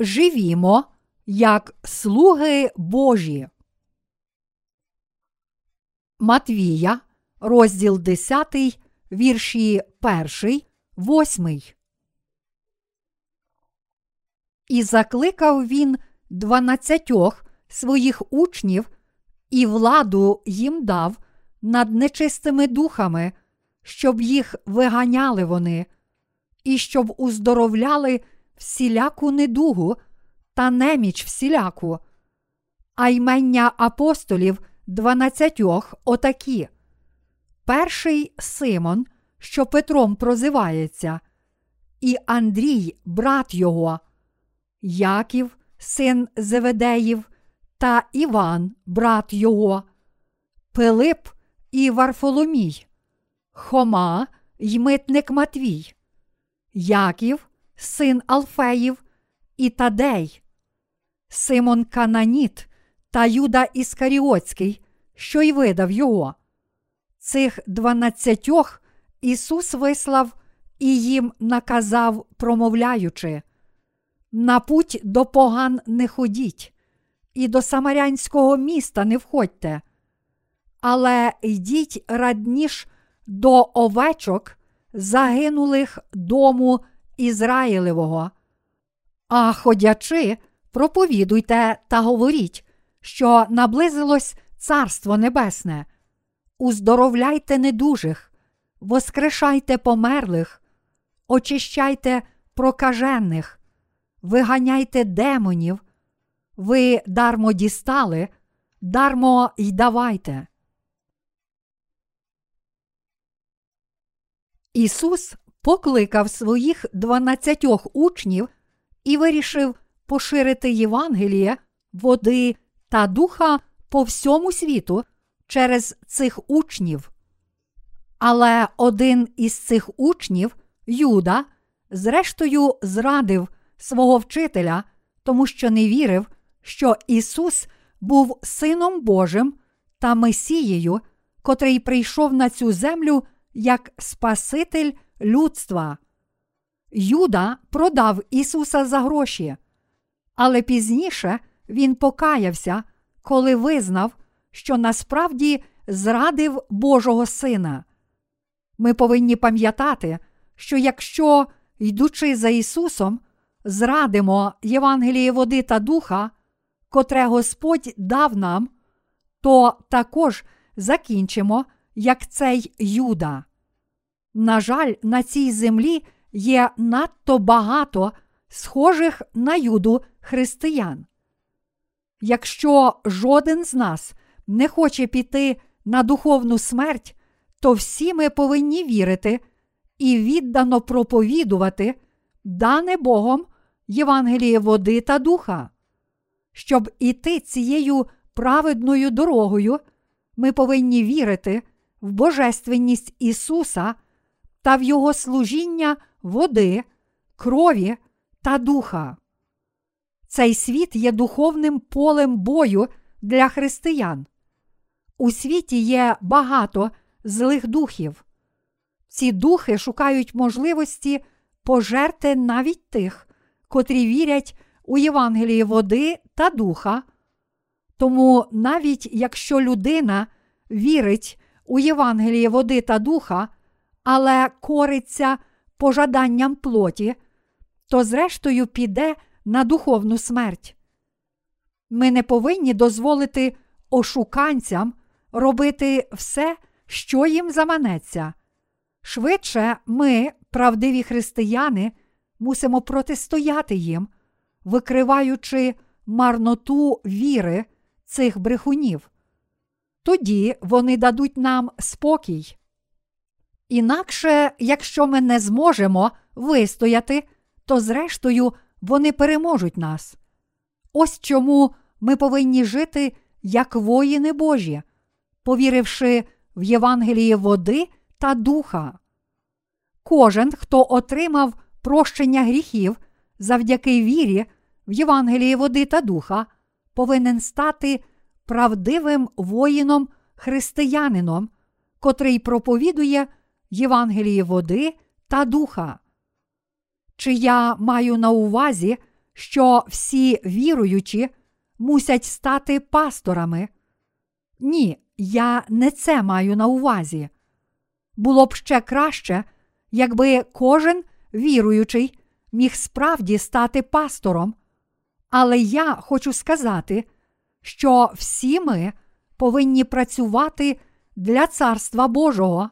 живімо як слуги Божі. Матвія, розділ 10, вірші 1, 8. І закликав він дванадцятьох своїх учнів і владу їм дав над нечистими духами, щоб їх виганяли вони, і щоб уздоровляли всіляку недугу та неміч всіляку, а ймення апостолів дванадцятьох отакі. Перший Симон, що Петром прозивається, і Андрій, брат його, Яків, син Зеведеїв, та Іван, брат його, Пилип і Варфоломій, Хома й митник Матвій, Яків, син Алфеїв, і Тадей, Симон Кананіт та Юда Іскаріотський, що й видав його. Цих дванадцятьох Ісус вислав і їм наказав, промовляючи: На путь до поган не ходіть, і до Самарянського міста не входьте, але йдіть радніш до овечок, загинулих дому Ізраїлевого. А ходячи, проповідуйте та говоріть, що наблизилось Царство Небесне. Уздоровляйте недужих, воскрешайте померлих, очищайте прокажених, виганяйте демонів, ви дармо дістали, дармо й давайте. Ісус покликав своїх дванадцятьох учнів і вирішив поширити Євангеліє, води та духа по всьому світу через цих учнів. Але один із цих учнів, Юда, зрештою зрадив свого вчителя, тому що не вірив, що Ісус був Сином Божим та Месією, котрий прийшов на цю землю як Спаситель людства. Юда продав Ісуса за гроші, але пізніше він покаявся, коли визнав, що насправді зрадив Божого Сина. Ми повинні пам'ятати, що якщо, йдучи за Ісусом, зрадимо Євангеліє води та духа, котре Господь дав нам, то також закінчимо, як цей Юда. На жаль, на цій землі є надто багато схожих на юду християн. Якщо жоден з нас не хоче піти на духовну смерть, то всі ми повинні вірити і віддано проповідувати, дане Богом Євангеліє води та духа. Щоб іти цією праведною дорогою, ми повинні вірити в Божественність Ісуса та в Його служіння води, крові та духа. Цей світ є духовним полем бою для християн. У світі є багато злих духів. Ці духи шукають можливості пожерти навіть тих, котрі вірять у Євангелії води та духа. Тому навіть якщо людина вірить у Євангеліє води та духа, але кориться пожаданням плоті, то зрештою піде на духовну смерть. Ми не повинні дозволити ошуканцям робити все, що їм заманеться. Швидше ми, правдиві християни, мусимо протистояти їм, викриваючи марноту віри цих брехунів. Тоді вони дадуть нам спокій. Інакше, якщо ми не зможемо вистояти, то зрештою вони переможуть нас. Ось чому ми повинні жити як воїни Божі, повіривши в Євангеліє води та духа. Кожен, хто отримав прощення гріхів завдяки вірі в Євангеліє води та духа, повинен стати правдивим воїном християнином, котрий проповідує Євангеліє води та духа. Чи я маю на увазі, що всі віруючі мусять стати пасторами. Ні, я не це маю на увазі. Було б ще краще, якби кожен віруючий міг справді стати пастором. Але я хочу сказати, що всі ми повинні працювати для Царства Божого,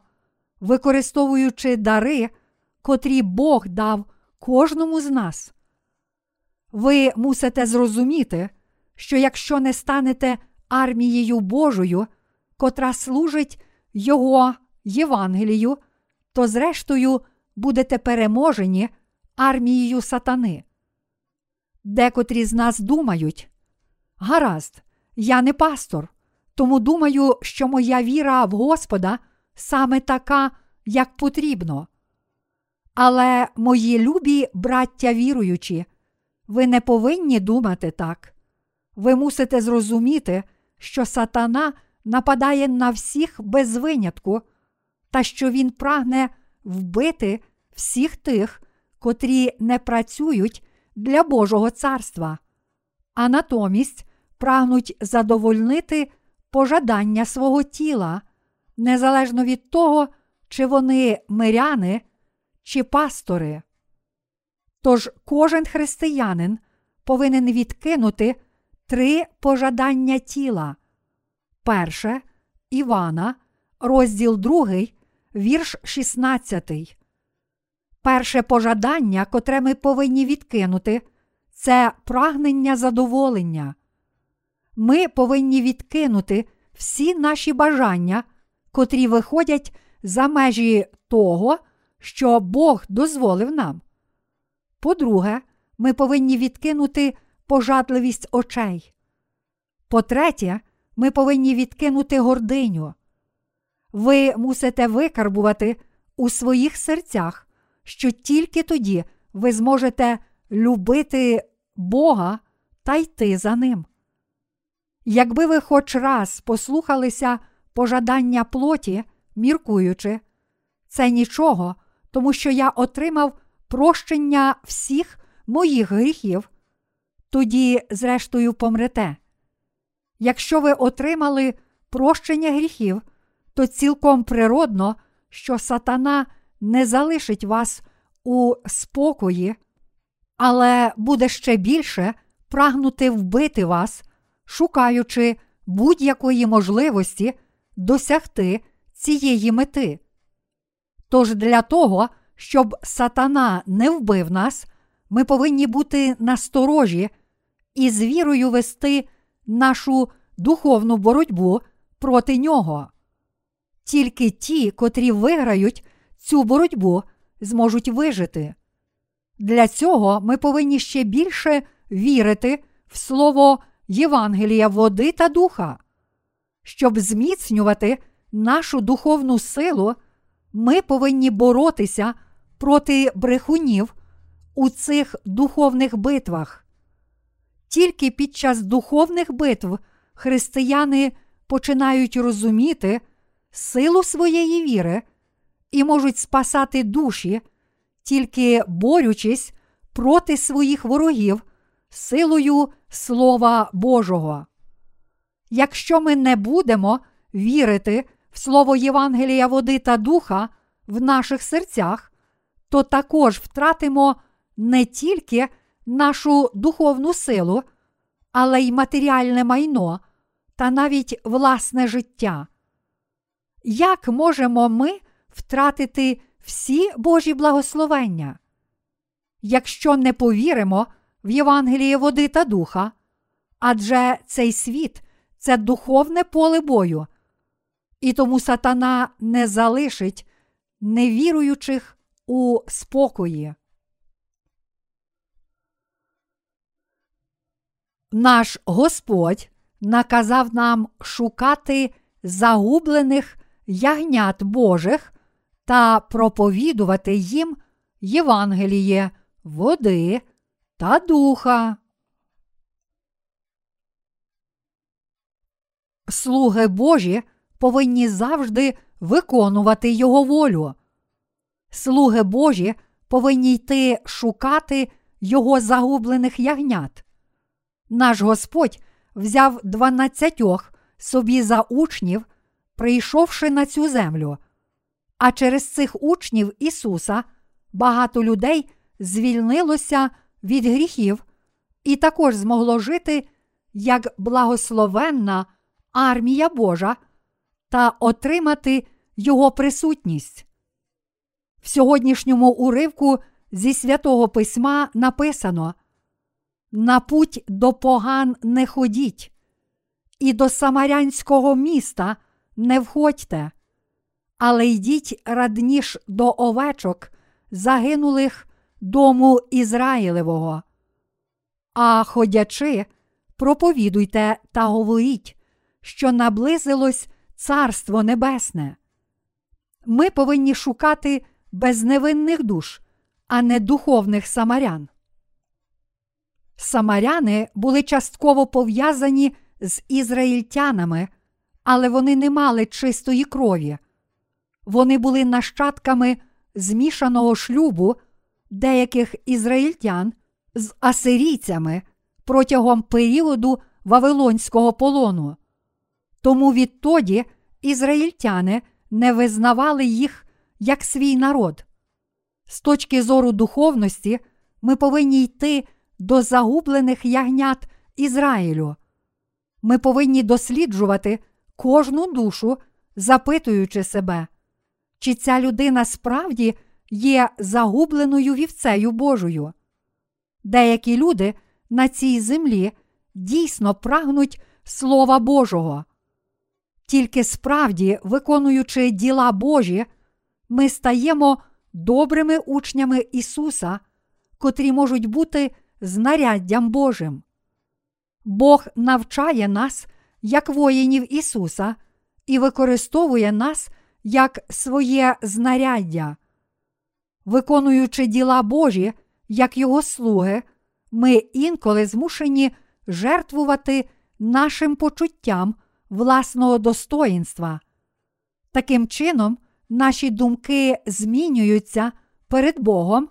використовуючи дари, котрі Бог дав кожному з нас. Ви мусите зрозуміти, що якщо не станете армією Божою, котра служить Його Євангелію, то зрештою будете переможені армією сатани. Декотрі з нас думають, гаразд, я не пастор, тому думаю, що моя віра в Господа саме така, як потрібно. Але мої любі браття віруючі, ви не повинні думати так. Ви мусите зрозуміти, що сатана нападає на всіх без винятку, та що він прагне вбити всіх тих, котрі не працюють для Божого царства, а натомість прагнуть задовольнити пожадання свого тіла, незалежно від того, чи вони миряни чи пастори. Тож кожен християнин повинен відкинути три пожадання тіла. Перше Івана, розділ 2, вірш 16. Перше пожадання, котре ми повинні відкинути, це прагнення задоволення. Ми повинні відкинути всі наші бажання, котрі виходять за межі того, що Бог дозволив нам. По-друге, ми повинні відкинути пожадливість очей. По-третє, ми повинні відкинути гординю. Ви мусите викарбувати у своїх серцях, що тільки тоді ви зможете любити Бога та йти за Ним. Якби ви хоч раз послухалися пожадання плоті, міркуючи, це нічого, тому що я отримав прощення всіх моїх гріхів, тоді, зрештою, помрете. Якщо ви отримали прощення гріхів, то цілком природно, що сатана не залишить вас у спокої, але буде ще більше прагнути вбити вас, шукаючи будь-якої можливості досягти цієї мети. Тож для того, щоб сатана не вбив нас, ми повинні бути насторожі і з вірою вести нашу духовну боротьбу проти нього. Тільки ті, котрі виграють цю боротьбу, зможуть вижити. Для цього ми повинні ще більше вірити в слово Євангелія води та духа. Щоб зміцнювати нашу духовну силу, ми повинні боротися проти брехунів у цих духовних битвах. Тільки під час духовних битв християни починають розуміти силу своєї віри і можуть спасати душі, тільки борючись проти своїх ворогів силою Слова Божого. Якщо ми не будемо вірити в Слово Євангелія води та духа в наших серцях, то також втратимо не тільки нашу духовну силу, але й матеріальне майно та навіть власне життя. Як можемо ми втратити всі Божі благословення? Якщо не повіримо в Євангеліє води та духа, адже цей світ це духовне поле бою, і тому сатана не залишить невіруючих у спокої. Наш Господь наказав нам шукати загублених ягнят Божих та проповідувати їм Євангеліє, води та духа. Слуги Божі повинні завжди виконувати Його волю. Слуги Божі повинні йти шукати його загублених ягнят. Наш Господь взяв дванадцятьох собі за учнів, прийшовши на цю землю. А через цих учнів Ісуса багато людей звільнилося від гріхів і також змогло жити як благословенна армія Божа та отримати Його присутність. В сьогоднішньому уривку зі святого письма написано На путь до поган не ходіть, і до Самарянського міста не входьте, але йдіть радніш до овечок, загинулих дому Ізраїлевого. А ходячи, проповідуйте та говоріть, що наблизилось Царство Небесне. Ми повинні шукати безневинних душ, а не духовних самарян. Самаряни були частково пов'язані з ізраїльтянами, але вони не мали чистої крові. Вони були нащадками змішаного шлюбу деяких ізраїльтян з асирійцями протягом періоду Вавилонського полону. Тому відтоді ізраїльтяни не визнавали їх як свій народ. З точки зору духовності, ми повинні йти до загублених ягнят Ізраїлю. Ми повинні досліджувати кожну душу, запитуючи себе, чи ця людина справді є загубленою вівцею Божою. Деякі люди на цій землі дійсно прагнуть Слова Божого. Тільки справді, виконуючи діла Божі, ми стаємо добрими учнями Ісуса, котрі можуть бути знаряддям Божим. Бог навчає нас як воїнів Ісуса і використовує нас як своє знаряддя. Виконуючи діла Божі, як Його слуги, ми інколи змушені жертвувати нашим почуттям власного достоїнства. Таким чином, наші думки змінюються перед Богом,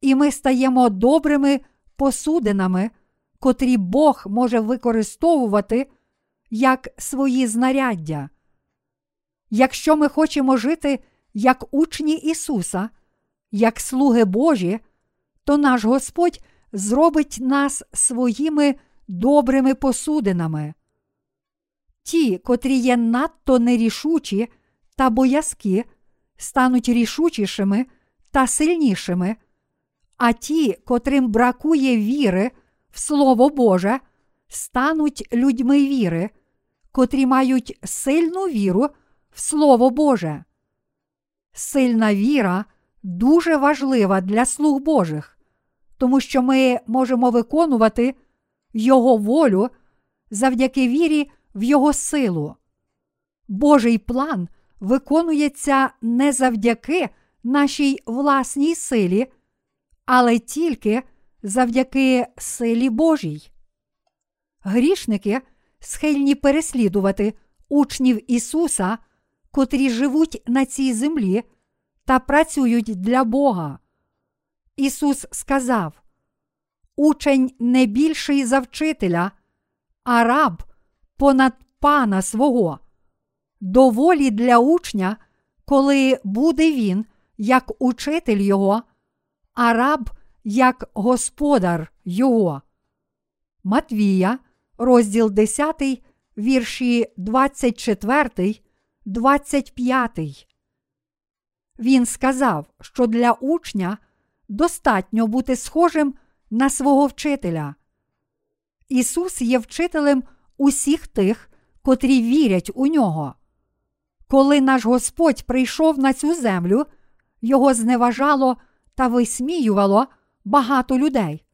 і ми стаємо добрими посудинами, котрі Бог може використовувати як свої знаряддя. Якщо ми хочемо жити як учні Ісуса, як слуги Божі, то наш Господь зробить нас своїми добрими посудинами. Ті, котрі є надто нерішучі та боязкі, стануть рішучішими та сильнішими, а ті, котрим бракує віри в Слово Боже, стануть людьми віри, котрі мають сильну віру в Слово Боже. Сильна віра дуже важлива для слуг Божих, тому що ми можемо виконувати Його волю завдяки вірі в Його силу. Божий план виконується не завдяки нашій власній силі, але тільки завдяки силі Божій. Грішники схильні переслідувати учнів Ісуса, котрі живуть на цій землі та працюють для Бога. Ісус сказав: Учень не більший за вчителя, а раб понад пана свого. Доволі для учня, коли буде він як учитель його, а раб як господар його. Матвія, розділ 10, вірші 24, 25. Він сказав, що для учня достатньо бути схожим на свого вчителя. Ісус є вчителем усіх тих, котрі вірять у нього. Коли наш Господь прийшов на цю землю, його зневажало та висміювало багато людей,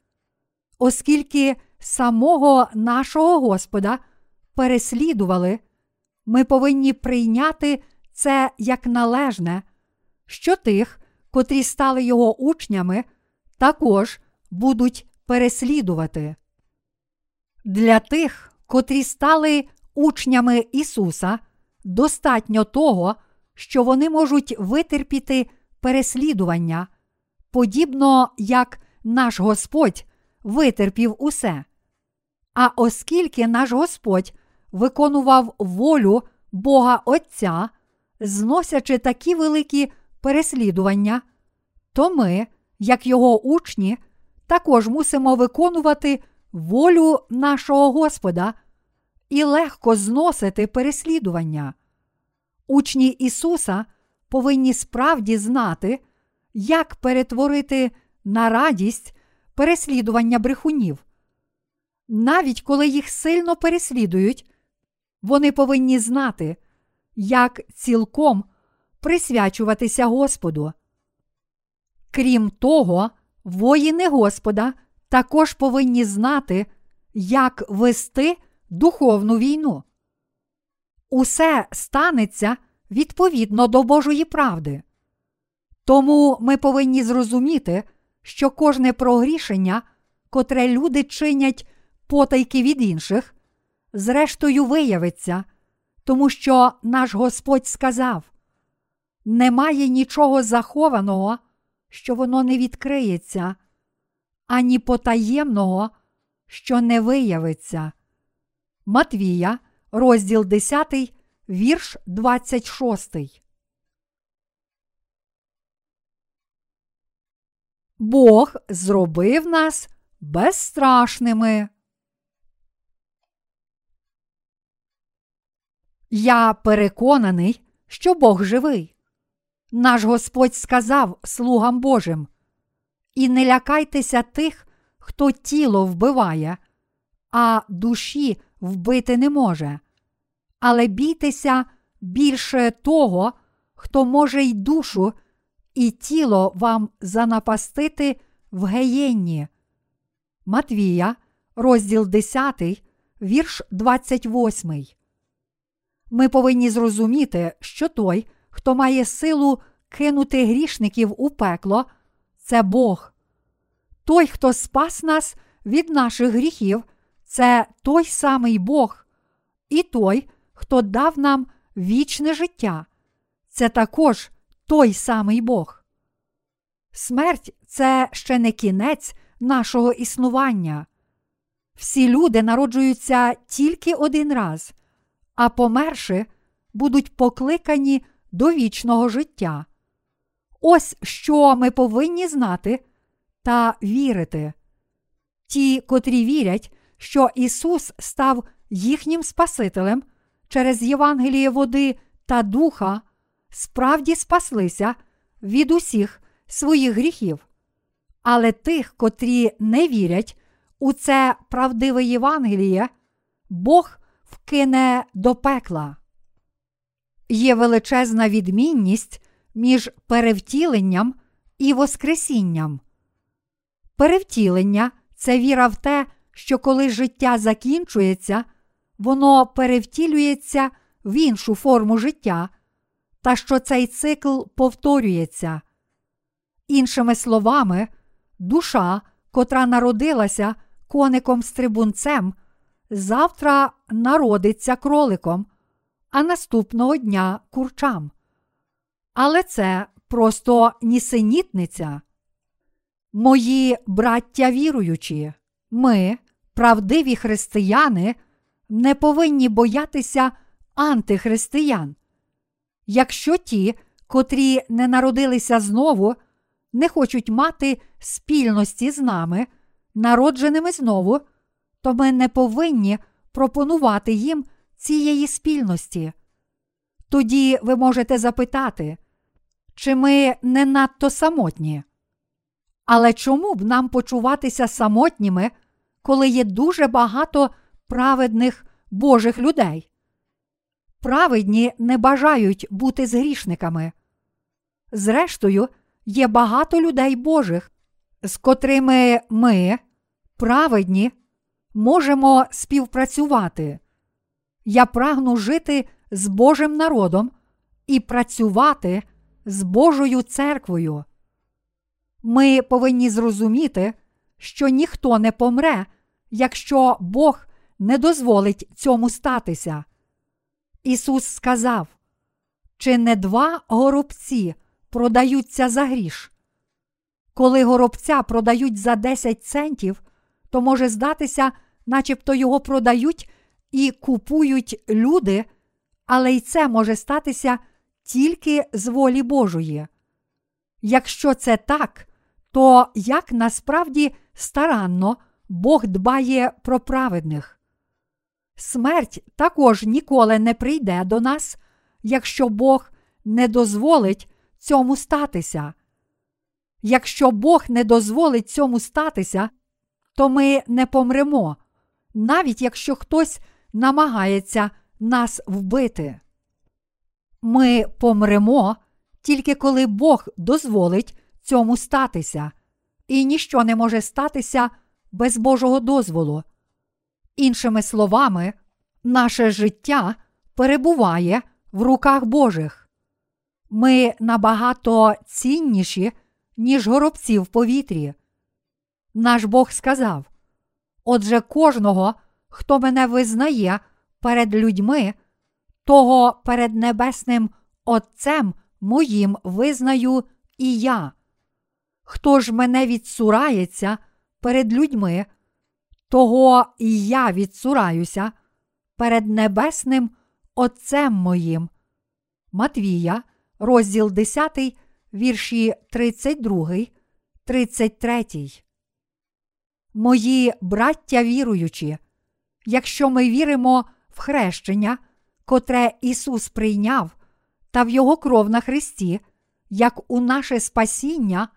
оскільки самого нашого Господа переслідували, ми повинні прийняти це як належне, що тих, котрі стали його учнями, також будуть переслідувати. Для тих, котрі стали учнями Ісуса, достатньо того, що вони можуть витерпіти переслідування, подібно як наш Господь витерпів усе. А оскільки наш Господь виконував волю Бога Отця, зносячи такі великі переслідування, то ми, як його учні, також мусимо виконувати волю нашого Господа і легко зносити переслідування. Учні Ісуса повинні справді знати, як перетворити на радість переслідування брехунів. Навіть коли їх сильно переслідують, вони повинні знати, як цілком присвячуватися Господу. Крім того, воїни Господа також повинні знати, як вести духовну війну. Усе станеться відповідно до Божої правди. Тому ми повинні зрозуміти, що кожне прогрішення, котре люди чинять потайки від інших, зрештою виявиться, тому що наш Господь сказав: немає нічого захованого, що воно не відкриється, ані потаємного, що не виявиться. Матвія, розділ 10, вірш 26. Бог зробив нас безстрашними. Я переконаний, що Бог живий. Наш Господь сказав слугам Божим: І не лякайтеся тих, хто тіло вбиває, а душі вбити не може. Але бійтеся більше того, хто може й душу, і тіло вам занапастити в геєнні. Матвія, розділ 10, вірш 28. Ми повинні зрозуміти, що той, хто має силу кинути грішників у пекло, це Бог. Той, хто спас нас від наших гріхів, це той самий Бог, і той, хто дав нам вічне життя, це також той самий Бог. Смерть це ще не кінець нашого існування. Всі люди народжуються тільки один раз, а померши, будуть покликані до вічного життя. Ось що ми повинні знати та вірити. Ті, котрі вірять, що Ісус став їхнім Спасителем через Євангеліє води та духа, справді спаслися від усіх своїх гріхів. Але тих, котрі не вірять у це правдиве Євангеліє, Бог вкине до пекла. Є величезна відмінність між перевтіленням і Воскресінням. Перевтілення це віра в те, що коли життя закінчується, воно перевтілюється в іншу форму життя, та що цей цикл повторюється. Іншими словами, душа, котра народилася коником стрибунцем, завтра народиться кроликом, а наступного дня курчам. Але це просто нісенітниця. Мої браття віруючі, ми, правдиві християни, не повинні боятися антихристиян. Якщо ті, котрі не народилися знову, не хочуть мати спільності з нами, народженими знову, то ми не повинні пропонувати їм цієї спільності. Тоді ви можете запитати, чи ми не надто самотні? Але чому б нам почуватися самотніми, коли є дуже багато праведних Божих людей? Праведні не бажають бути з грішниками. Зрештою, є багато людей Божих, з котрими ми, праведні, можемо співпрацювати. Я прагну жити з Божим народом і працювати з Божою церквою. Ми повинні зрозуміти, що ніхто не помре, якщо Бог не дозволить цьому статися. Ісус сказав, чи не два горобці продаються за гріш? Коли горобця продають за 10 центів, то може здатися, начебто його продають і купують люди, але й це може статися тільки з волі Божої. Якщо це так, то як насправді старанно Бог дбає про праведних? Смерть також ніколи не прийде до нас, якщо Бог не дозволить цьому статися. Якщо Бог не дозволить цьому статися, то ми не помремо, навіть якщо хтось намагається нас вбити. Ми помремо тільки коли Бог дозволить цьому статися, і ніщо не може статися без Божого дозволу. Іншими словами, наше життя перебуває в руках Божих. Ми набагато цінніші, ніж горобці в повітрі. Наш Бог сказав: Отже, кожного, хто мене визнає перед людьми, того перед небесним Отцем моїм визнаю і я. Хто ж мене відсурається перед людьми, того і я відсураюся перед небесним Отцем моїм. Матвія, розділ 10, вірші 32, 33. Мої браття віруючі, якщо ми віримо в хрещення, котре Ісус прийняв, та в Його кров на Христі, як у наше спасіння,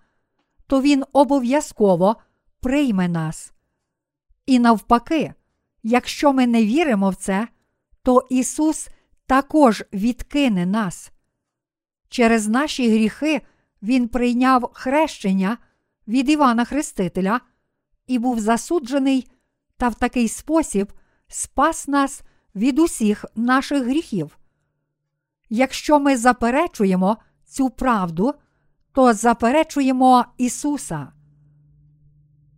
то Він обов'язково прийме нас. І навпаки, якщо ми не віримо в це, то Ісус також відкине нас. Через наші гріхи Він прийняв хрещення від Івана Хрестителя і був засуджений та в такий спосіб спас нас від усіх наших гріхів. Якщо ми заперечуємо цю правду, то заперечуємо Ісуса.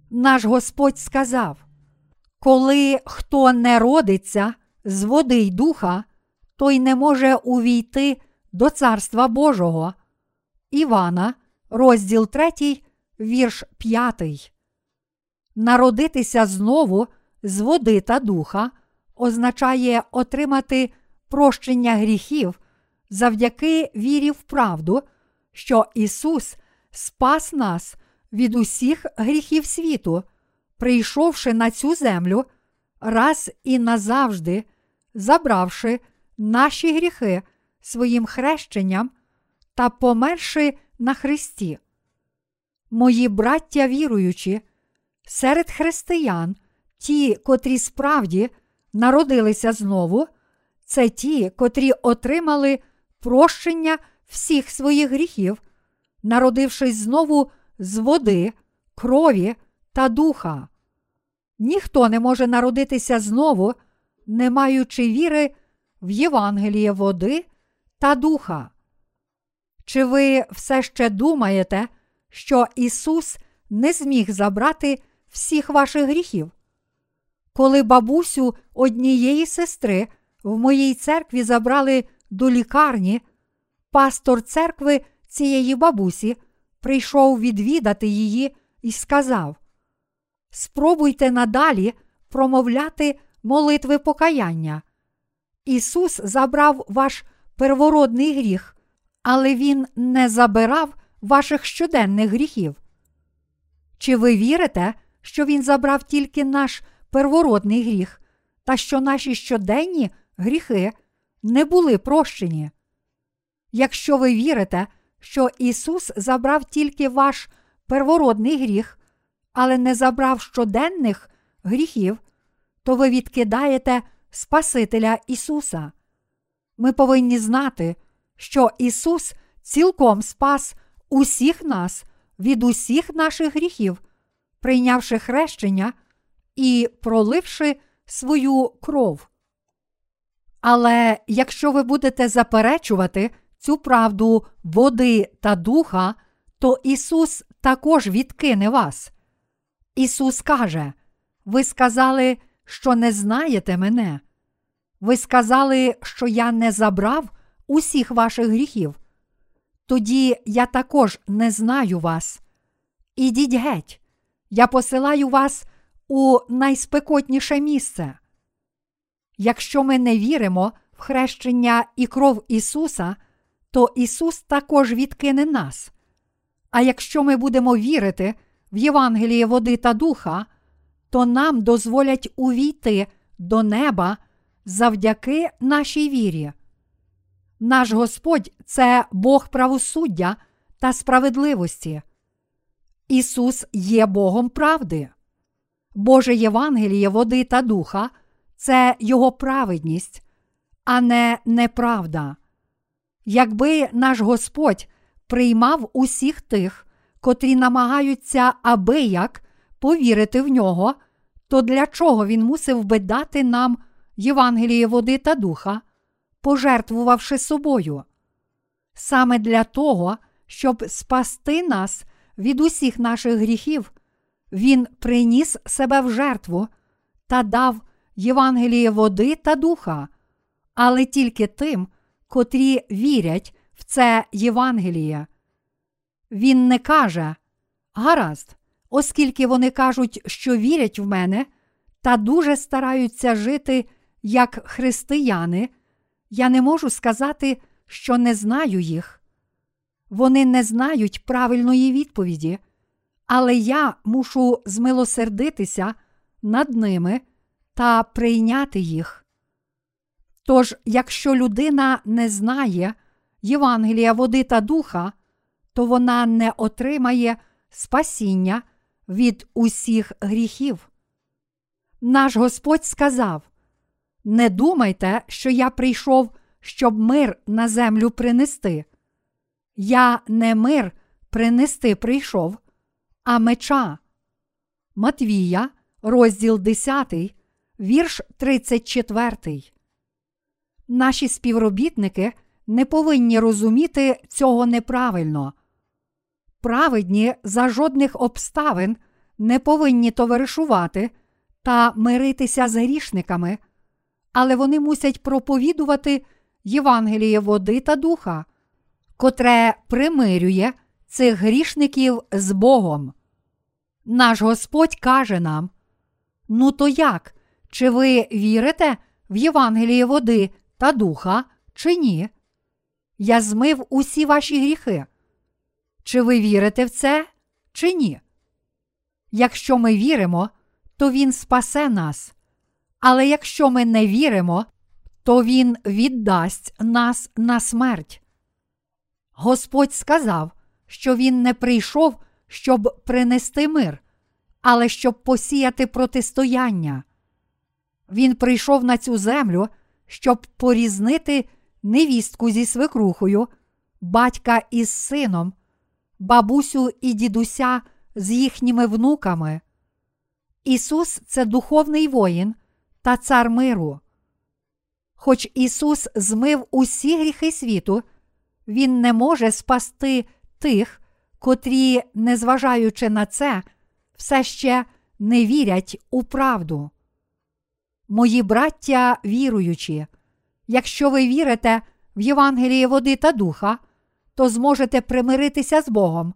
Наш Господь сказав: Коли хто не родиться з води й духа, той не може увійти до Царства Божого. Івана, розділ 3, вірш 5. Народитися знову з води та духа означає отримати прощення гріхів завдяки вірі в правду, що Ісус спас нас від усіх гріхів світу, прийшовши на цю землю раз і назавжди, забравши наші гріхи своїм хрещенням та померши на Христі. Мої браття віруючі, серед християн, ті, котрі справді народилися знову, це ті, котрі отримали прощення всіх своїх гріхів, народившись знову з води, крові та духа. Ніхто не може народитися знову, не маючи віри в Євангеліє води та духа. Чи ви все ще думаєте, що Ісус не зміг забрати всіх ваших гріхів? Коли бабусю однієї сестри в моїй церкві забрали до лікарні, пастор церкви цієї бабусі прийшов відвідати її і сказав: Спробуйте надалі промовляти молитви покаяння. Ісус забрав ваш первородний гріх, але Він не забирав ваших щоденних гріхів. Чи ви вірите, що Він забрав тільки наш первородний гріх, та що наші щоденні гріхи не були прощені? Якщо ви вірите, що Ісус забрав тільки ваш первородний гріх, але не забрав щоденних гріхів, то ви відкидаєте Спасителя Ісуса. Ми повинні знати, що Ісус цілком спас усіх нас від усіх наших гріхів, прийнявши хрещення і проливши свою кров. Але якщо ви будете заперечувати цю правду води та духа, то Ісус також відкине вас. Ісус каже: Ви сказали, що не знаєте мене. Ви сказали, що я не забрав усіх ваших гріхів. Тоді я також не знаю вас. Ідіть геть, я посилаю вас у найспекотніше місце. Якщо ми не віримо в хрещення і кров Ісуса, то Ісус також відкине нас. А якщо ми будемо вірити в Євангеліє води та духа, то нам дозволять увійти до неба завдяки нашій вірі. Наш Господь це Бог правосуддя та справедливості. Ісус є Богом правди. Боже Євангеліє води та духа це Його праведність, а не неправда. Якби наш Господь приймав усіх тих, котрі намагаються аби як повірити в нього, то для чого він мусив би дати нам Євангеліє води та духа, пожертвувавши собою? Саме для того, щоб спасти нас від усіх наших гріхів, Він приніс себе в жертву та дав Євангеліє води та духа, але тільки тим, котрі вірять в це Євангеліє. Він не каже гаразд, оскільки вони кажуть, що вірять в мене та дуже стараються жити як християни, я не можу сказати, що не знаю їх. Вони не знають правильної відповіді, але я мушу змилосердитися над ними та прийняти їх. Тож, якщо людина не знає Євангелія води та духа, то вона не отримає спасіння від усіх гріхів. Наш Господь сказав: Не думайте, що я прийшов, щоб мир на землю принести. Я не мир принести прийшов, а меча. Матвія, розділ 10, вірш 34. Наші співробітники не повинні розуміти цього неправильно. Праведні за жодних обставин не повинні товаришувати та миритися з грішниками, але вони мусять проповідувати Євангеліє води та духа, котре примирює цих грішників з Богом. Наш Господь каже нам: Ну, то як? Чи ви вірите в Євангеліє води та духа, чи ні? Я змив усі ваші гріхи. Чи ви вірите в це, чи ні? Якщо ми віримо, то Він спасе нас. Але якщо ми не віримо, то Він віддасть нас на смерть. Господь сказав, що Він не прийшов, щоб принести мир, але щоб посіяти протистояння. Він прийшов на цю землю, щоб порізнити невістку зі свекрухою, батька із сином, бабусю і дідуся з їхніми внуками. Ісус це духовний воїн та цар миру. Хоч Ісус змив усі гріхи світу, Він не може спасти тих, котрі, незважаючи на це, все ще не вірять у правду. Мої браття віруючі, якщо ви вірите в Євангеліє води та духа, то зможете примиритися з Богом.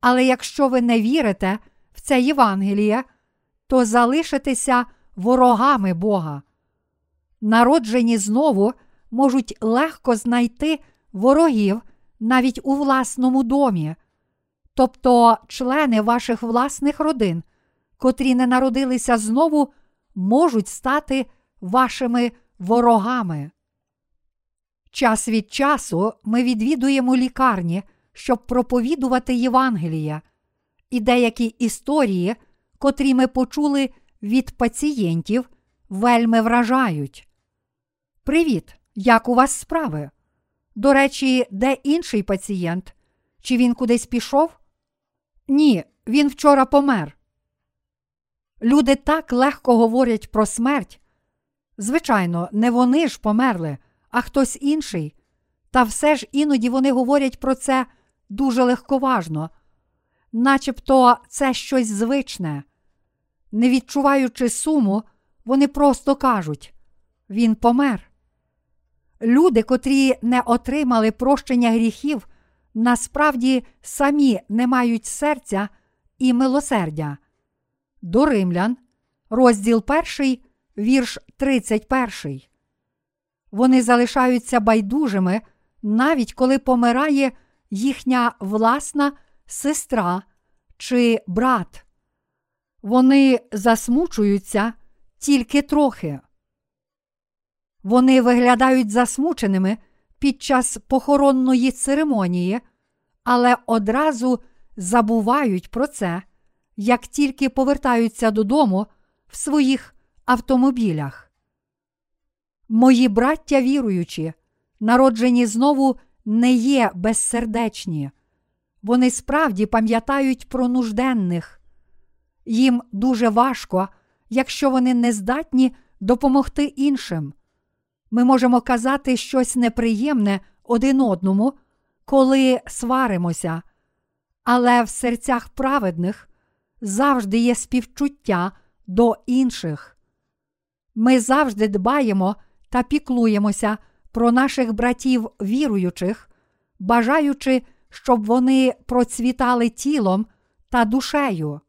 Але якщо ви не вірите в це Євангеліє, то залишитеся ворогами Бога. Народжені знову можуть легко знайти ворогів навіть у власному домі, тобто члени ваших власних родин, котрі не народилися знову, можуть стати вашими ворогами. Час від часу ми відвідуємо лікарні, щоб проповідувати Євангелія, і деякі історії, котрі ми почули від пацієнтів, вельми вражають. Привіт! Як у вас справи? До речі, де інший пацієнт? Чи він кудись пішов? Ні, він вчора помер. Люди так легко говорять про смерть. Звичайно, не вони ж померли, а хтось інший. Та все ж іноді вони говорять про це дуже легковажно, начебто це щось звичне. Не відчуваючи суму, вони просто кажуть він помер. Люди, котрі не отримали прощення гріхів, насправді самі не мають серця і милосердя. До Римлян, розділ 1, вірш 31. Вони залишаються байдужими, навіть коли помирає їхня власна сестра чи брат. Вони засмучуються тільки трохи. Вони виглядають засмученими під час похоронної церемонії, але одразу забувають про це, як тільки повертаються додому в своїх автомобілях. Мої браття віруючі, народжені знову не є безсердечні. Вони справді пам'ятають про нужденних. Їм дуже важко, якщо вони не здатні допомогти іншим. Ми можемо казати щось неприємне один одному, коли сваримося, але в серцях праведних завжди є співчуття до інших. Ми завжди дбаємо та піклуємося про наших братів віруючих, бажаючи, щоб вони процвітали тілом та душею.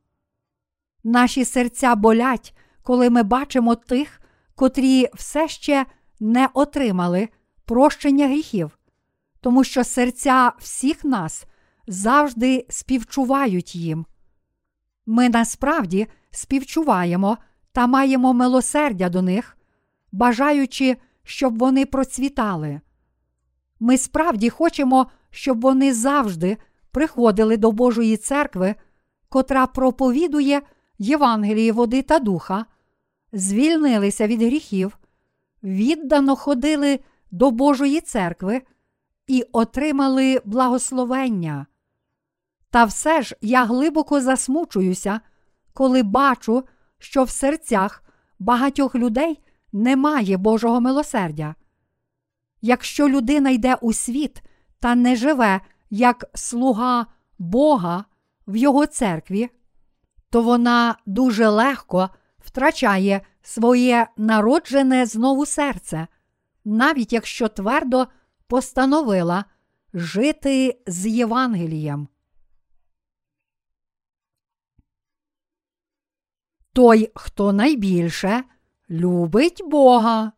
Наші серця болять, коли ми бачимо тих, котрі все ще не отримали прощення гріхів, тому що серця всіх нас завжди співчувають їм. Ми насправді співчуваємо та маємо милосердя до них, бажаючи, щоб вони процвітали. Ми справді хочемо, щоб вони завжди приходили до Божої церкви, котра проповідує Євангелії води та духа, звільнилися від гріхів, віддано ходили до Божої церкви і отримали благословення. Та все ж я глибоко засмучуюся, коли бачу, що в серцях багатьох людей немає Божого милосердя. Якщо людина йде у світ та не живе як слуга Бога в його церкві, то вона дуже легко втрачає своє народжене знову серце, навіть якщо твердо постановила жити з Євангелієм. Той, хто найбільше любить Бога.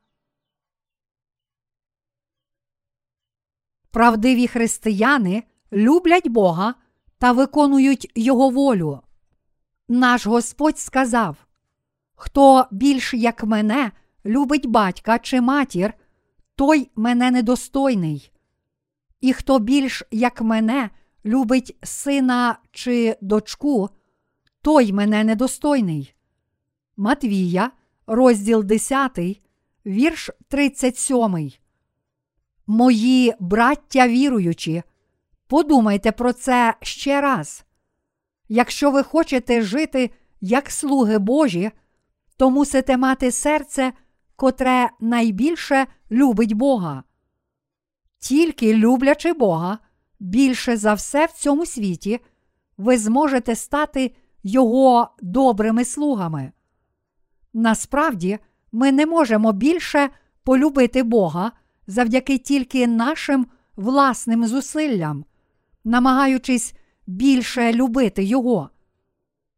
Правдиві християни люблять Бога та виконують Його волю. Наш Господь сказав: Хто більш як мене любить батька чи матір, той мене недостойний. І хто більш як мене любить сина чи дочку, той мене недостойний. Матвія, розділ 10, вірш 37. Мої браття віруючі, подумайте про це ще раз. Якщо ви хочете жити як слуги Божі, то мусите мати серце, котре найбільше любить Бога. Тільки люблячи Бога, більше за все в цьому світі, ви зможете стати Його добрими слугами. Насправді, ми не можемо більше полюбити Бога завдяки тільки нашим власним зусиллям, намагаючись більше любити Його.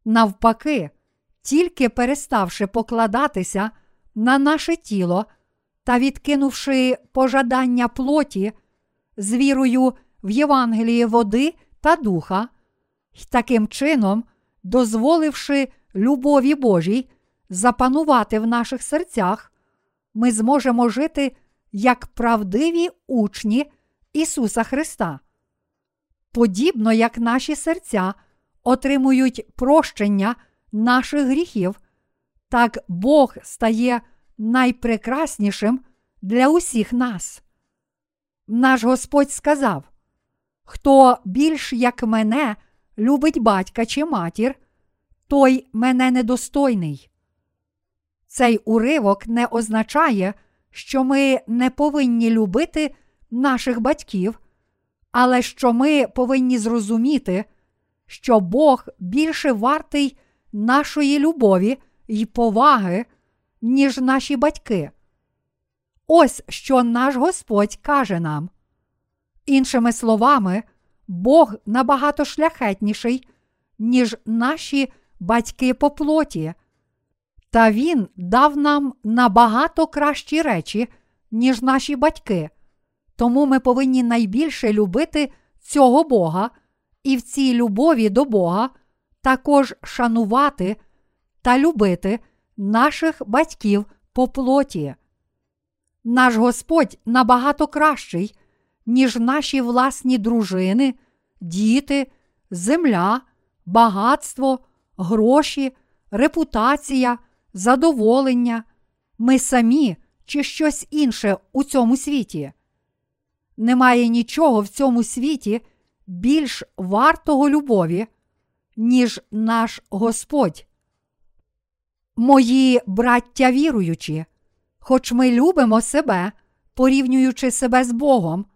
Навпаки, тільки переставши покладатися на наше тіло та відкинувши пожадання плоті з вірою в Євангеліє води та духа, і таким чином, дозволивши любові Божій запанувати в наших серцях, ми зможемо жити як правдиві учні Ісуса Христа. Подібно як наші серця отримують прощення наших гріхів, так Бог стає найпрекраснішим для усіх нас. Наш Господь сказав: Хто більш як мене любить батька чи матір, той мене недостойний. Цей уривок не означає, що ми не повинні любити наших батьків, але що ми повинні зрозуміти, що Бог більше вартий нашої любові й поваги, ніж наші батьки. Ось що наш Господь каже нам. Іншими словами, Бог набагато шляхетніший, ніж наші батьки по плоті. Та Він дав нам набагато кращі речі, ніж наші батьки. Тому ми повинні найбільше любити цього Бога і в цій любові до Бога також шанувати та любити наших батьків по плоті. Наш Господь набагато кращий, ніж наші власні дружини, діти, земля, багатство, гроші, репутація, задоволення, ми самі чи щось інше у цьому світі. Немає нічого в цьому світі більш вартого любові, ніж наш Господь. Мої браття віруючі, хоч ми любимо себе, порівнюючи себе з Богом,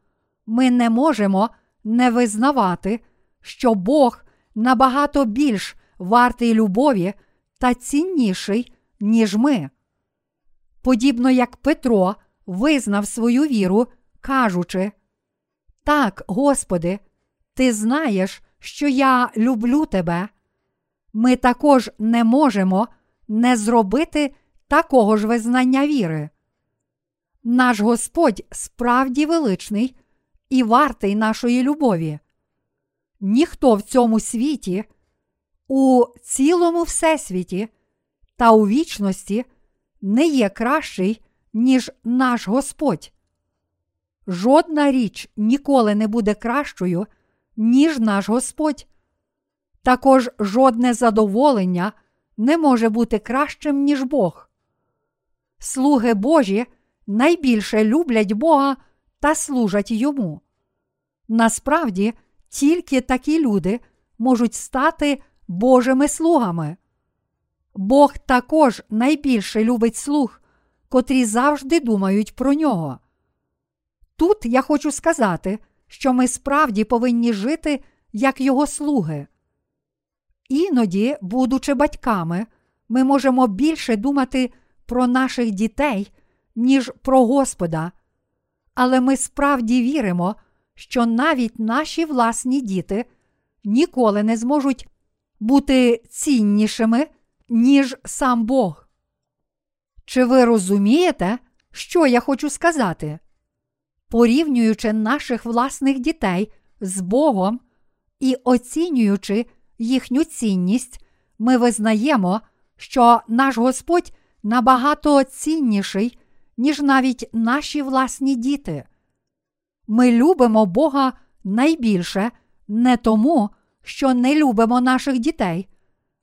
ми не можемо не визнавати, що Бог набагато більш вартий любові та цінніший, ніж ми. Подібно як Петро визнав свою віру, кажучи: Так, Господи, Ти знаєш, що я люблю Тебе. Ми також не можемо не зробити такого ж визнання віри. Наш Господь справді величний і вартий нашої любові. Ніхто в цьому світі, у цілому всесвіті та у вічності не є кращий, ніж наш Господь. Жодна річ ніколи не буде кращою, ніж наш Господь. Також жодне задоволення не може бути кращим, ніж Бог. Слуги Божі найбільше люблять Бога та служать йому. Насправді, тільки такі люди можуть стати Божими слугами. Бог також найбільше любить слуг, котрі завжди думають про нього. Тут я хочу сказати, що ми справді повинні жити як його слуги. Іноді, будучи батьками, ми можемо більше думати про наших дітей, ніж про Господа. Але ми справді віримо, що навіть наші власні діти ніколи не зможуть бути ціннішими, ніж сам Бог. Чи ви розумієте, що я хочу сказати? Порівнюючи наших власних дітей з Богом і оцінюючи їхню цінність, ми визнаємо, що наш Господь набагато цінніший, ніж навіть наші власні діти. Ми любимо Бога найбільше не тому, що не любимо наших дітей,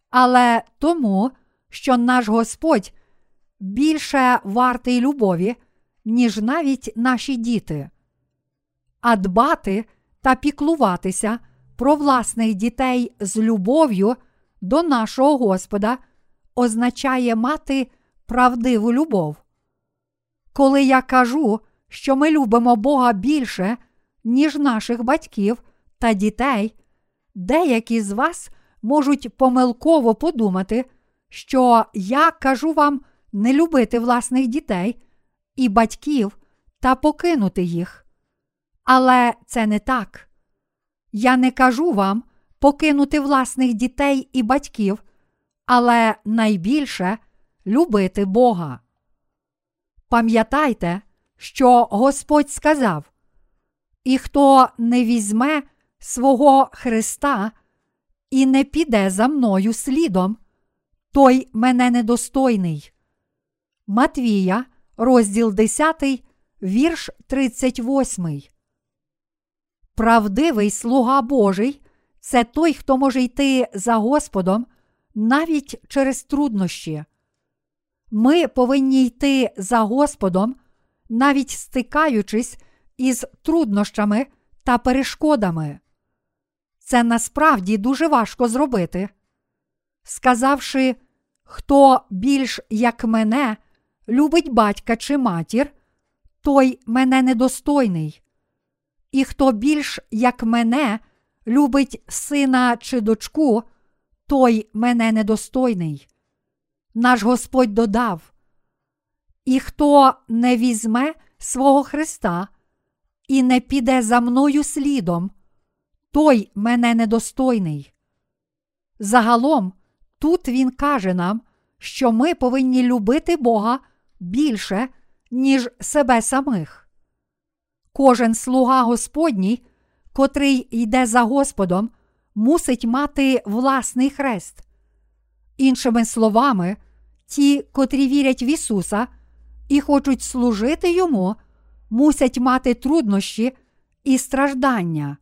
але тому, що наш Господь більше вартий любові, ніж навіть наші діти. А дбати та піклуватися про власних дітей з любов'ю до нашого Господа означає мати правдиву любов. Коли я кажу, що ми любимо Бога більше, ніж наших батьків та дітей, деякі з вас можуть помилково подумати, що я кажу вам не любити власних дітей і батьків та покинути їх. Але це не так. Я не кажу вам покинути власних дітей і батьків, але найбільше любити Бога. Пам'ятайте, що Господь сказав: І хто не візьме свого Христа і не піде за мною слідом, той мене недостойний. Матвія, розділ 10, вірш 38. Правдивий слуга Божий це той, хто може йти за Господом навіть через труднощі. Ми повинні йти за Господом, навіть стикаючись із труднощами та перешкодами. Це насправді дуже важко зробити. Сказавши, хто більш як мене любить батька чи матір, той мене недостойний. І хто більш як мене любить сина чи дочку, той мене недостойний. Наш Господь додав: І хто не візьме свого Христа і не піде за мною слідом, той мене недостойний. Загалом, тут він каже нам, що ми повинні любити Бога більше, ніж себе самих. Кожен слуга Господній, котрий йде за Господом, мусить мати власний хрест. Іншими словами, ті, котрі вірять в Ісуса і хочуть служити Йому, мусять мати труднощі і страждання.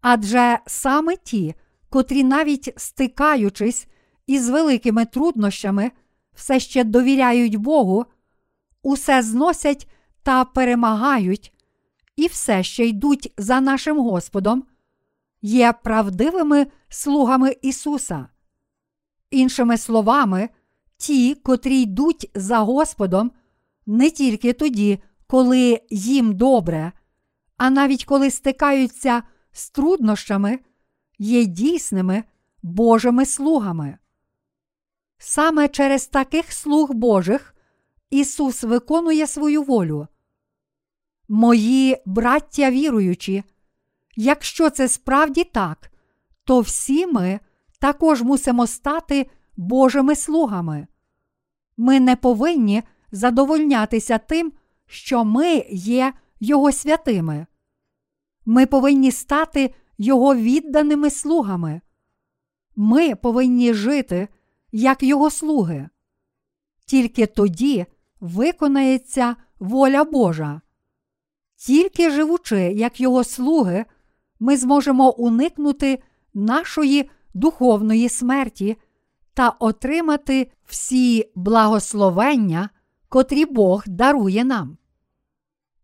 Адже саме ті, котрі навіть стикаючись із великими труднощами, все ще довіряють Богу, усе зносять та перемагають, і все ще йдуть за нашим Господом, є правдивими слугами Ісуса. Іншими словами, ті, котрі йдуть за Господом, не тільки тоді, коли їм добре, а навіть коли стикаються з труднощами, є дійсними Божими слугами. Саме через таких слуг Божих Ісус виконує свою волю. Мої браття віруючі, якщо це справді так, то всі ми також мусимо стати Божими слугами. Ми не повинні задовольнятися тим, що ми є Його святими. Ми повинні стати Його відданими слугами. Ми повинні жити як Його слуги. Тільки тоді виконається воля Божа. Тільки живучи, як Його слуги, ми зможемо уникнути нашої духовної смерті та отримати всі благословення, котрі Бог дарує нам.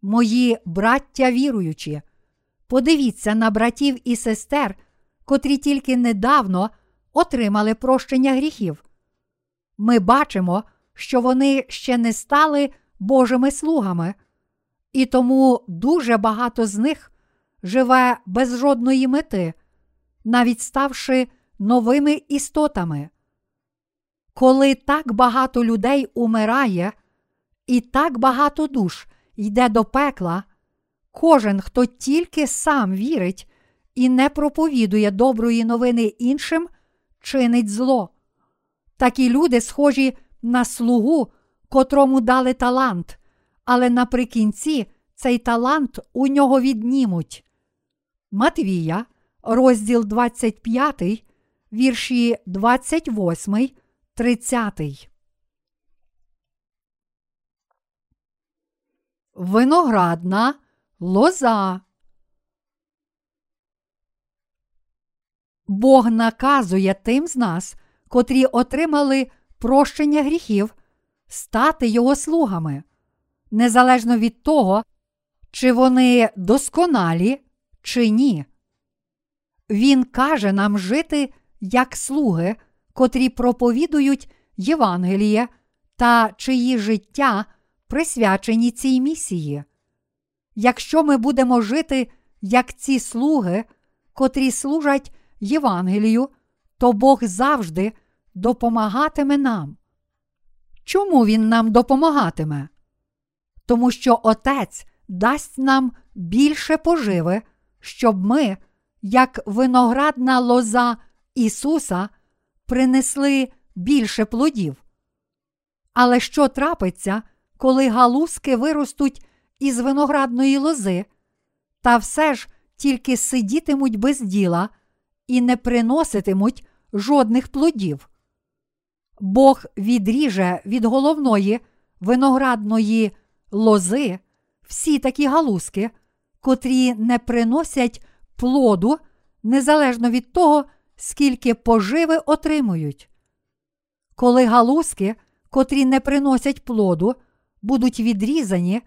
Мої браття віруючі, подивіться на братів і сестер, котрі тільки недавно отримали прощення гріхів. Ми бачимо, що вони ще не стали Божими слугами, і тому дуже багато з них живе без жодної мети, навіть ставши новими істотами. Коли так багато людей умирає, і так багато душ йде до пекла, кожен, хто тільки сам вірить і не проповідує доброї новини іншим, чинить зло. Такі люди схожі на слугу, котрому дали талант, але наприкінці цей талант у нього віднімуть. Матвія, розділ 25, вірші 28, 30. Виноградна лоза. Бог наказує тим з нас, котрі отримали прощення гріхів, стати Його слугами, незалежно від того, чи вони досконалі, чи ні. Він каже нам жити як слуги, котрі проповідують Євангеліє та чиї життя присвячені цій місії. Якщо ми будемо жити як ці слуги, котрі служать Євангелію, то Бог завжди допомагатиме нам. Чому Він нам допомагатиме? Тому що Отець дасть нам більше поживи, щоб ми, як виноградна лоза Ісуса, принесли більше плодів. Але що трапиться, коли галузки виростуть із виноградної лози, та все ж тільки сидітимуть без діла і не приноситимуть жодних плодів? Бог відріже від головної виноградної лози всі такі галузки, котрі не приносять плоду незалежно від того, скільки поживи отримують. Коли галузки, котрі не приносять плоду, будуть відрізані,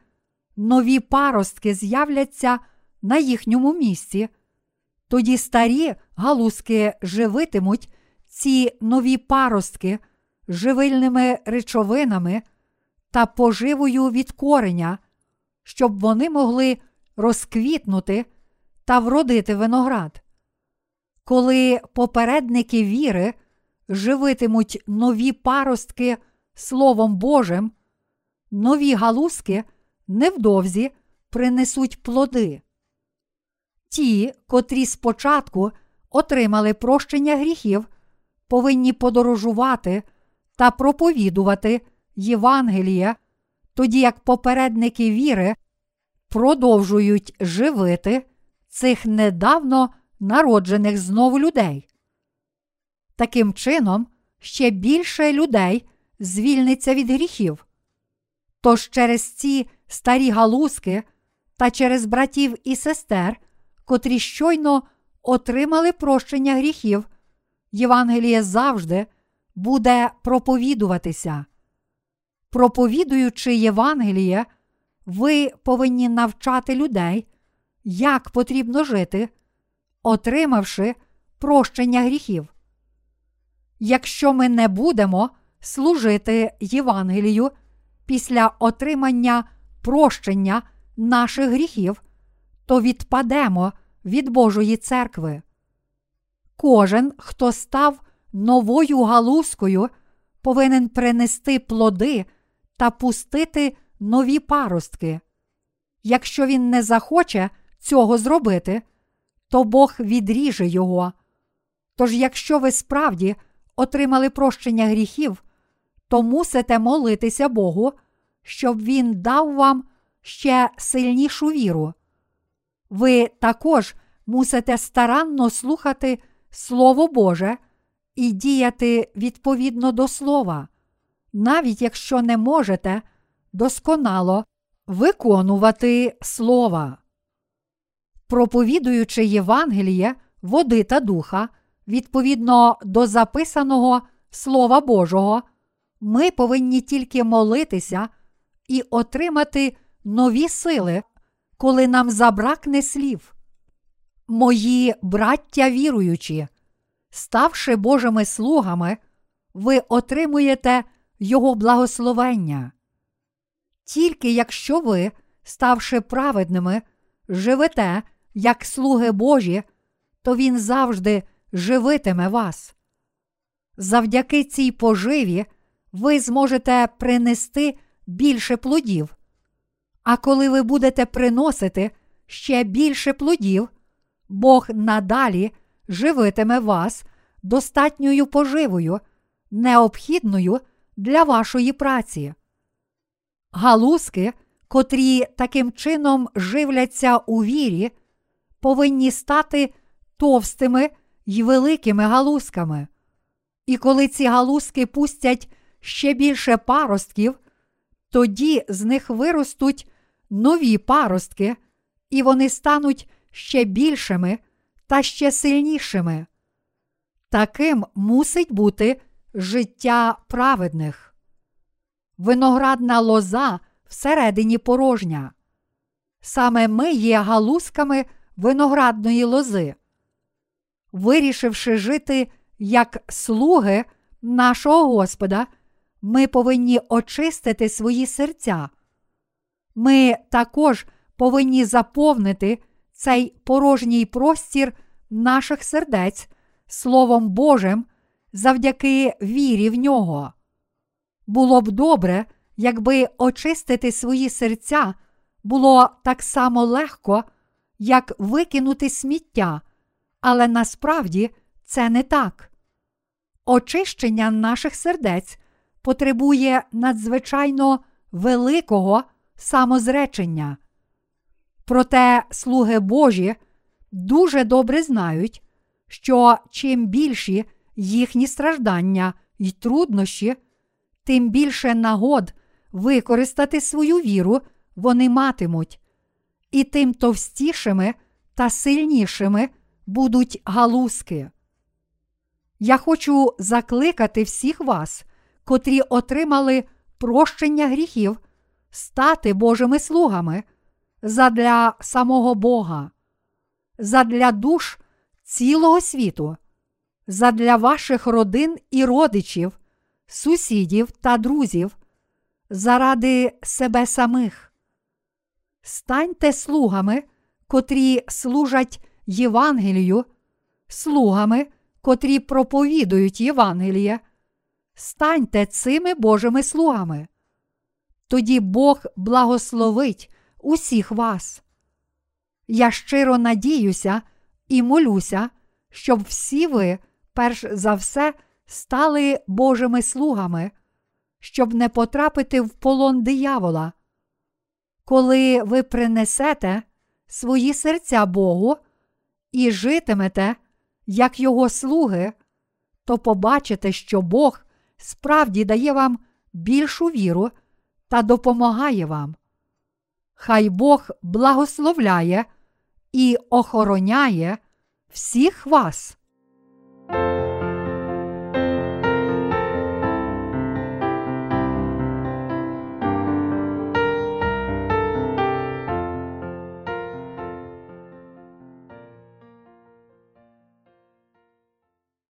нові паростки з'являться на їхньому місці, тоді старі галузки живитимуть ці нові паростки живильними речовинами та поживою від кореня, щоб вони могли розквітнути та вродити виноград. Коли попередники віри живитимуть нові паростки Словом Божим, нові галузки невдовзі принесуть плоди. Ті, котрі спочатку отримали прощення гріхів повинні подорожувати та проповідувати Євангеліє, тоді як попередники віри продовжують живити цих недавно народжених знову людей. Таким чином, ще більше людей звільниться від гріхів. Тож через ці старі галузки та через братів і сестер, котрі щойно отримали прощення гріхів, Євангеліє завжди буде проповідуватися. Проповідуючи Євангеліє, ви повинні навчати людей, як потрібно жити, отримавши прощення гріхів. Якщо ми не будемо служити Євангелію після отримання прощення наших гріхів, то відпадемо від Божої церкви. Кожен, хто став новою галузкою, повинен принести плоди та пустити нові паростки. Якщо він не захоче цього зробити, то Бог відріже його. Тож, якщо ви справді отримали прощення гріхів, то мусите молитися Богу, щоб Він дав вам ще сильнішу віру. Ви також мусите старанно слухати Слово Боже і діяти відповідно до слова, навіть якщо не можете досконало виконувати слова. Проповідуючи Євангеліє, води та духа, відповідно до записаного Слова Божого, ми повинні тільки молитися і отримати нові сили, коли нам забракне слів. Мої браття віруючі, ставши Божими слугами, ви отримуєте Його благословення. Тільки якщо ви, ставши праведними, живете як слуги Божі, то Він завжди живитиме вас. Завдяки цій поживі ви зможете принести більше плодів. А коли ви будете приносити ще більше плодів, Бог надалі живитиме вас достатньою поживою, необхідною для вашої праці. Галузки, котрі таким чином живляться у вірі, повинні стати товстими й великими галузками. І коли ці галузки пустять ще більше паростків, тоді з них виростуть нові паростки, і вони стануть ще більшими та ще сильнішими. Таким мусить бути життя праведних. Виноградна лоза всередині порожня. Саме ми є галузками виноградної лози. Вирішивши жити як слуги нашого Господа, ми повинні очистити свої серця. Ми також повинні заповнити цей порожній простір наших сердець Словом Божим завдяки вірі в нього. Було б добре, якби очистити свої серця було так само легко, як викинути сміття, але насправді це не так. Очищення наших сердець потребує надзвичайно великого самозречення. Проте слуги Божі дуже добре знають, що чим більші їхні страждання й труднощі, тим більше нагод використати свою віру вони матимуть, і тим товстішими та сильнішими будуть галузки. Я хочу закликати всіх вас, котрі отримали прощення гріхів, стати Божими слугами задля самого Бога, задля душ цілого світу, задля ваших родин і родичів, сусідів та друзів, заради себе самих. Станьте слугами, котрі служать Євангелію, слугами, котрі проповідують Євангеліє. Станьте цими Божими слугами. Тоді Бог благословить усіх вас. Я щиро надіюся і молюся, щоб всі ви, перш за все, стали Божими слугами, щоб не потрапити в полон диявола. Коли ви принесете свої серця Богу і житимете, як Його слуги, то побачите, що Бог справді дає вам більшу віру та допомагає вам. Хай Бог благословляє і охороняє всіх вас.